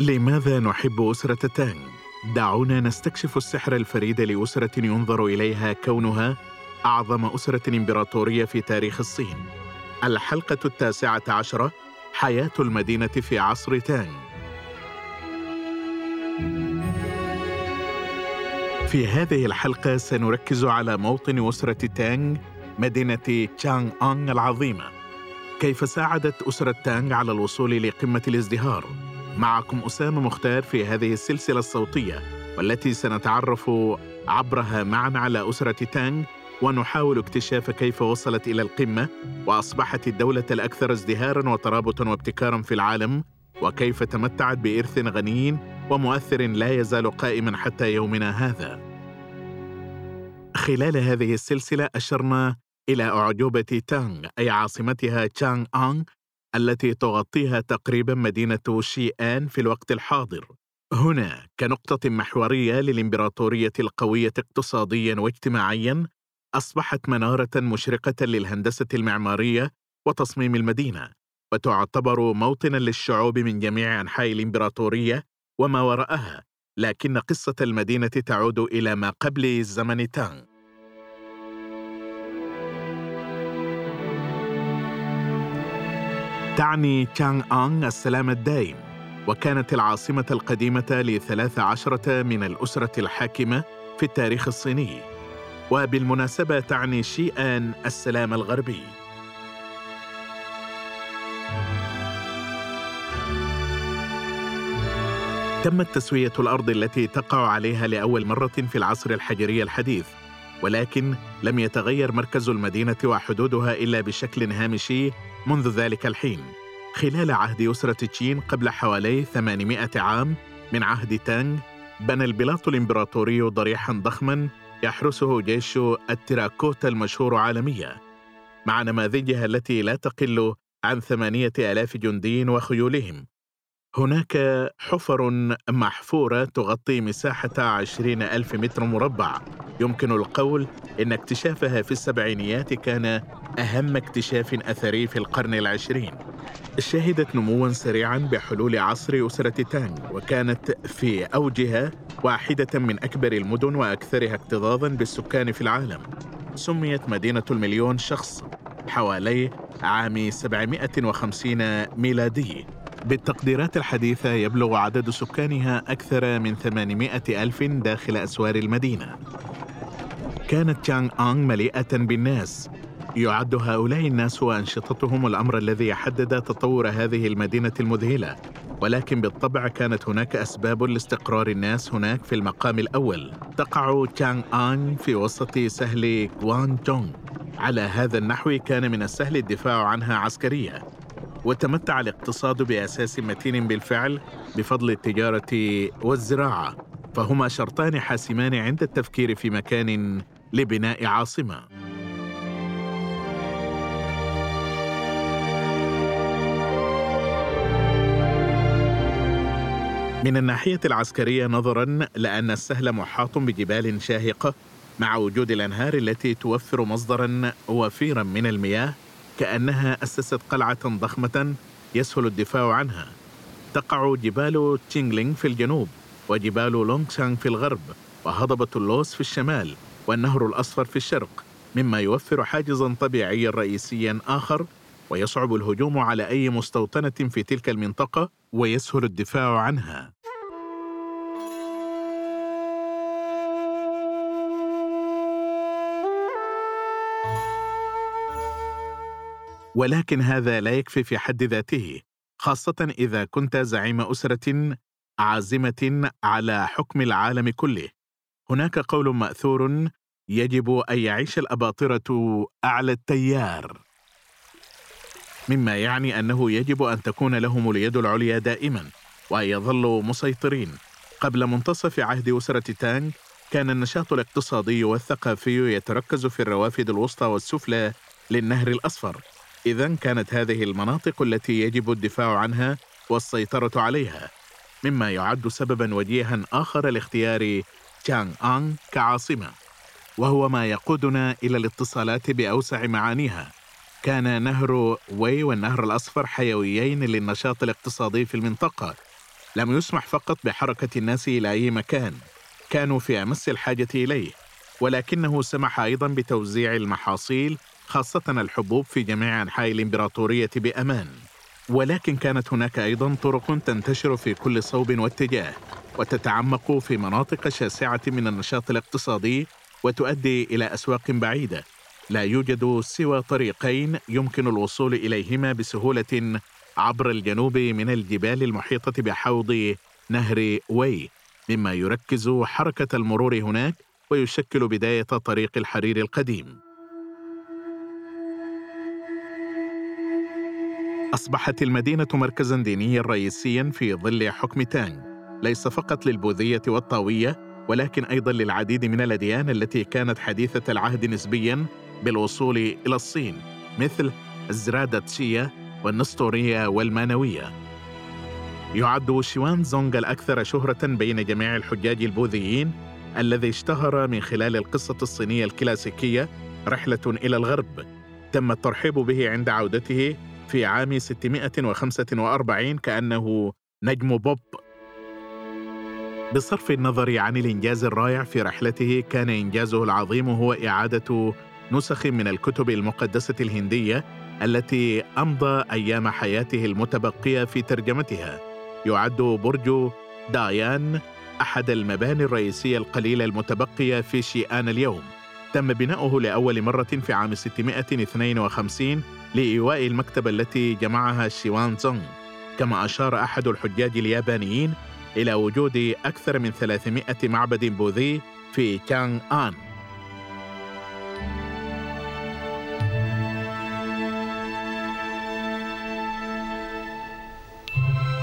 لماذا نحب أسرة تانغ؟ دعونا نستكشف السحر الفريد لأسرة ينظر إليها كونها أعظم أسرة إمبراطورية في تاريخ الصين. الحلقة التاسعة عشرة حياة المدينة في عصر تانغ. في هذه الحلقة سنركز على موطن أسرة تانغ مدينة تشانغ أنغ العظيمة. كيف ساعدت أسرة تانغ على الوصول لقمة الازدهار؟ معكم أسامة مختار في هذه السلسلة الصوتية والتي سنتعرف عبرها معا على أسرة تانغ ونحاول اكتشاف كيف وصلت إلى القمة وأصبحت الدولة الأكثر ازدهارا وترابطا وابتكارا في العالم وكيف تمتعت بإرث غني ومؤثر لا يزال قائما حتى يومنا هذا. خلال هذه السلسلة أشرنا إلى أعجوبة تانغ أي عاصمتها تشانغ أنغ التي تغطيها تقريبا مدينة شيئان في الوقت الحاضر. هنا كنقطة محورية للإمبراطورية القوية اقتصاديا واجتماعيا أصبحت منارة مشرقة للهندسة المعمارية وتصميم المدينة، وتعتبر موطنا للشعوب من جميع أنحاء الإمبراطورية وما وراءها، لكن قصة المدينة تعود إلى ما قبل زمن تانغ. تعني تشانغ أنغ السلام الدائم وكانت العاصمة القديمة لثلاث عشرة من الأسرة الحاكمة في التاريخ الصيني. وبالمناسبة تعني شيئان السلام الغربي. تمت تسوية الأرض التي تقع عليها لأول مرة في العصر الحجري الحديث. ولكن لم يتغير مركز المدينة وحدودها إلا بشكل هامشي منذ ذلك الحين. خلال عهد أسرة تشين قبل حوالي 800 عام من عهد تانغ بنى البلاط الإمبراطوري ضريحا ضخما يحرسه جيش التراكوتا المشهور عالميا. مع نماذجها التي لا تقل عن ثمانية آلاف جندي وخيولهم. هناك حفر محفورة تغطي مساحة عشرين ألف متر مربع. يمكن القول إن اكتشافها في السبعينيات كان أهم اكتشاف أثري في القرن العشرين. شهدت نموا سريعا بحلول عصر أسرة تانغ وكانت في أوجها واحدة من أكبر المدن وأكثرها اكتظاظا بالسكان في العالم. سميت مدينة المليون شخص حوالي عام 750 ميلادي. بالتقديرات الحديثة يبلغ عدد سكانها أكثر من 800 ألف داخل أسوار المدينة. كانت تشانغ أنغ مليئة بالناس. يعد هؤلاء الناس وأنشطتهم الأمر الذي حدد تطور هذه المدينة المذهلة. ولكن بالطبع كانت هناك أسباب لاستقرار الناس هناك في المقام الأول. تقع تشانغ آن في وسط سهل غوان جونغ على هذا النحو كان من السهل الدفاع عنها عسكريا. وتمتع الاقتصاد بأساس متين بالفعل بفضل التجارة والزراعة. فهما شرطان حاسمان عند التفكير في مكان لبناء عاصمة. من الناحية العسكرية نظرا لأن السهل محاط بجبال شاهقة مع وجود الأنهار التي توفر مصدرا وفيرا من المياه كأنها أسست قلعة ضخمة يسهل الدفاع عنها. تقع جبال تشينغلينغ في الجنوب وجبال لونغشانغ في الغرب وهضبة اللوس في الشمال والنهر الأصفر في الشرق مما يوفر حاجزا طبيعيا رئيسيا آخر ويصعب الهجوم على أي مستوطنة في تلك المنطقة ويسهل الدفاع عنها. ولكن هذا لا يكفي في حد ذاته خاصة إذا كنت زعيم أسرة عازمة على حكم العالم كله. هناك قول مأثور يجب أن يعيش الأباطرة أعلى التيار. مما يعني أنه يجب أن تكون لهم اليد العليا دائما وأن يظلوا مسيطرين. قبل منتصف عهد أسرة تانغ كان النشاط الاقتصادي والثقافي يتركز في الروافد الوسطى والسفلى للنهر الأصفر. إذا كانت هذه المناطق التي يجب الدفاع عنها والسيطرة عليها مما يعد سببا وجيها آخر لاختيار تشانغ آنغ كعاصمة وهو ما يقودنا إلى الاتصالات بأوسع معانيها. كان نهر وي والنهر الأصفر حيويين للنشاط الاقتصادي في المنطقة. لم يسمح فقط بحركة الناس إلى أي مكان. كانوا في أمس الحاجة إليه ولكنه سمح أيضا بتوزيع المحاصيل خاصة الحبوب في جميع أنحاء الإمبراطورية بأمان. ولكن كانت هناك أيضا طرق تنتشر في كل صوب واتجاه وتتعمق في مناطق شاسعة من النشاط الاقتصادي وتؤدي إلى أسواق بعيدة. لا يوجد سوى طريقين يمكن الوصول إليهما بسهولة عبر الجنوب من الجبال المحيطة بحوض نهر وي. مما يركز حركة المرور هناك ويشكل بداية طريق الحرير القديم. أصبحت المدينة مركزا دينيا رئيسيا في ظل حكم تانغ. ليس فقط للبوذية والطاوية ولكن أيضا للعديد من الأديان التي كانت حديثة العهد نسبيا بالوصول إلى الصين مثل الزرادتشية والنسطورية والمانوية. يعد شوان زونغ الأكثر شهرة بين جميع الحجاج البوذيين الذي اشتهر من خلال القصة الصينية الكلاسيكية رحلة إلى الغرب. تم الترحيب به عند عودته في عام 645 كأنه نجم بوب. بصرف النظر عن الإنجاز الرائع في رحلته كان إنجازه العظيم هو إعادة نسخ من الكتب المقدسة الهندية التي أمضى أيام حياته المتبقية في ترجمتها. يعد برج دايان أحد المباني الرئيسية القليلة المتبقية في شيئان اليوم. تم بناؤه لأول مرة في عام 652 لإيواء المكتبة التي جمعها شيوان زونغ. كما أشار أحد الحجاج اليابانيين إلى وجود أكثر من 300 معبد بوذي في كانغ آن.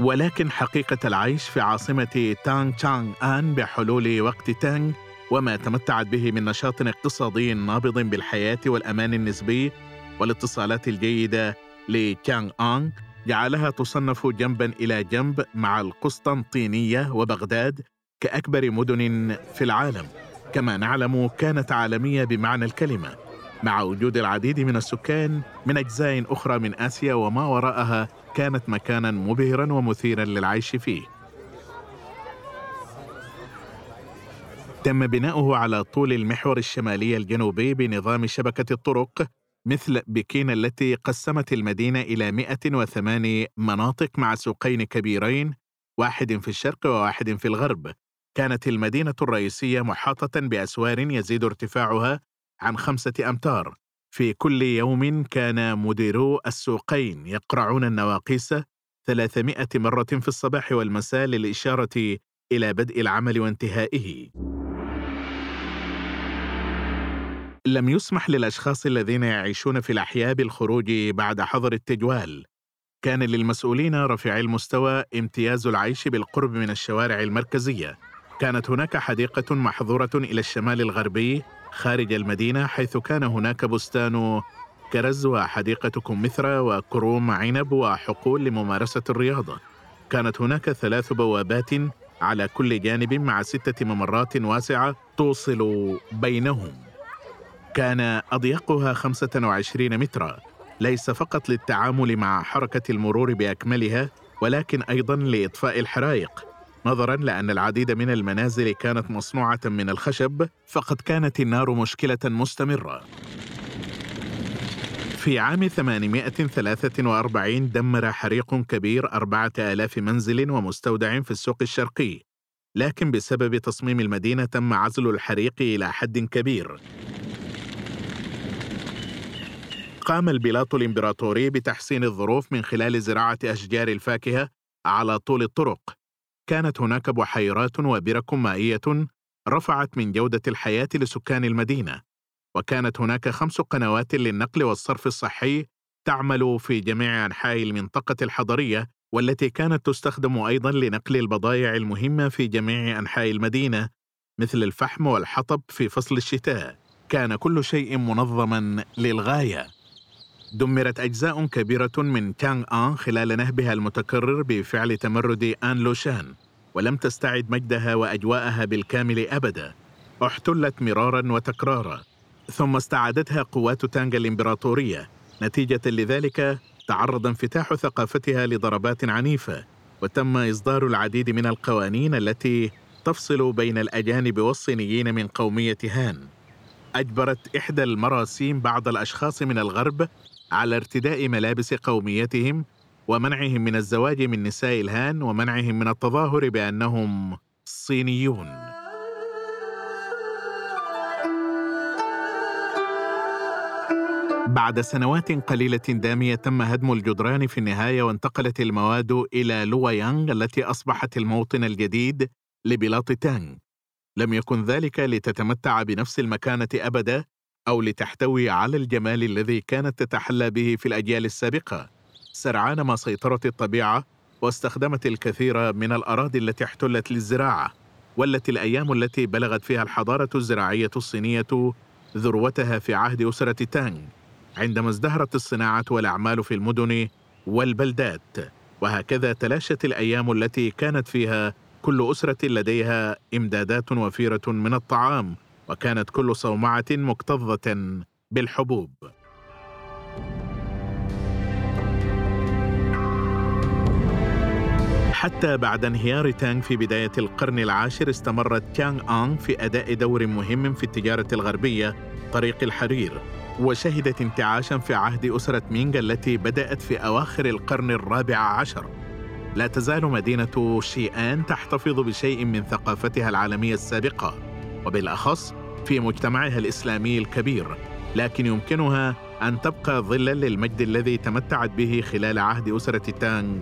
ولكن حقيقة العيش في عاصمة تانغ تشانغ آن بحلول وقت تانغ وما تمتعت به من نشاط اقتصادي نابض بالحياة والأمان النسبي والاتصالات الجيدة لكيانغ آنغ جعلها تصنف جنبا إلى جنب مع القسطنطينية وبغداد كأكبر مدن في العالم. كما نعلم كانت عالمية بمعنى الكلمة مع وجود العديد من السكان من أجزاء أخرى من آسيا وما وراءها كانت مكانا مبهرا ومثيرا للعيش فيه. تم بناؤه على طول المحور الشمالي الجنوبي بنظام شبكة الطرق مثل بكين التي قسمت المدينة إلى 108 مناطق مع سوقين كبيرين واحد في الشرق وواحد في الغرب كانت المدينة الرئيسية محاطة بأسوار يزيد ارتفاعها عن خمسة أمتار في كل يوم كان مديرو السوقين يقرعون النواقيس 300 مرة في الصباح والمساء للإشارة إلى بدء العمل وانتهائه. لم يسمح للأشخاص الذين يعيشون في الأحياء بالخروج بعد حظر التجوال. كان للمسؤولين رفيعي المستوى امتياز العيش بالقرب من الشوارع المركزية. كانت هناك حديقة محظورة إلى الشمال الغربي خارج المدينة حيث كان هناك بستان كرز وحديقة كمثرى وكروم عنب وحقول لممارسة الرياضة. كانت هناك ثلاث بوابات على كل جانب مع ستة ممرات واسعة توصل بينهم. كان أضيقها 25 مترا، ليس فقط للتعامل مع حركة المرور بأكملها، ولكن أيضا لإطفاء الحرائق. نظرا لأن العديد من المنازل كانت مصنوعة من الخشب فقد كانت النار مشكلة مستمرة. في عام 843 دمر حريق كبير أربعة آلاف منزل ومستودع في السوق الشرقي. لكن بسبب تصميم المدينة تم عزل الحريق إلى حد كبير. قام البلاط الإمبراطوري بتحسين الظروف من خلال زراعة أشجار الفاكهة على طول الطرق كانت هناك بحيرات وبرك مائية رفعت من جودة الحياة لسكان المدينة، وكانت هناك خمس قنوات للنقل والصرف الصحي تعمل في جميع أنحاء المنطقة الحضرية والتي كانت تستخدم أيضا لنقل البضائع المهمة في جميع أنحاء المدينة مثل الفحم والحطب في فصل الشتاء. كان كل شيء منظما للغاية. دمرت أجزاء كبيرة من تانغ آن خلال نهبها المتكرر بفعل تمرد آن لوشان ولم تستعد مجدها وأجواءها بالكامل أبدا. احتلت مرارا وتكرارا ثم استعادتها قوات تانغ الإمبراطورية. نتيجة لذلك تعرض انفتاح ثقافتها لضربات عنيفة وتم إصدار العديد من القوانين التي تفصل بين الأجانب والصينيين من قومية هان. أجبرت إحدى المراسيم بعض الأشخاص من الغرب على ارتداء ملابس قوميتهم ومنعهم من الزواج من نساء الهان ومنعهم من التظاهر بأنهم صينيون. بعد سنوات قليلة دامية تم هدم الجدران في النهاية وانتقلت المواد إلى لويانغ التي أصبحت الموطن الجديد لبلاط تانغ. لم يكن ذلك لتتمتع بنفس المكانة أبدا أو لتحتوي على الجمال الذي كانت تتحلى به في الأجيال السابقة. سرعان ما سيطرت الطبيعة واستخدمت الكثير من الأراضي التي احتلت للزراعة والتي الأيام التي بلغت فيها الحضارة الزراعية الصينية ذروتها في عهد أسرة تانغ. عندما ازدهرت الصناعة والأعمال في المدن والبلدات وهكذا تلاشت الأيام التي كانت فيها كل أسرة لديها إمدادات وفيرة من الطعام. وكانت كل صومعة مكتظة بالحبوب. حتى بعد انهيار تانغ في بداية القرن العاشر استمرت تيانغ آنغ في أداء دور مهم في التجارة الغربية طريق الحرير وشهدت انتعاشا في عهد أسرة مينغ التي بدأت في أواخر القرن الرابع عشر. لا تزال مدينة شيئان تحتفظ بشيء من ثقافتها العالمية السابقة. وبالأخص في مجتمعها الإسلامي الكبير لكن يمكنها أن تبقى ظلا للمجد الذي تمتعت به خلال عهد أسرة تانغ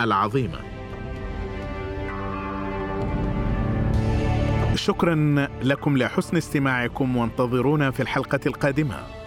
العظيمة. شكرا لكم لحسن استماعكم وانتظرونا في الحلقة القادمة.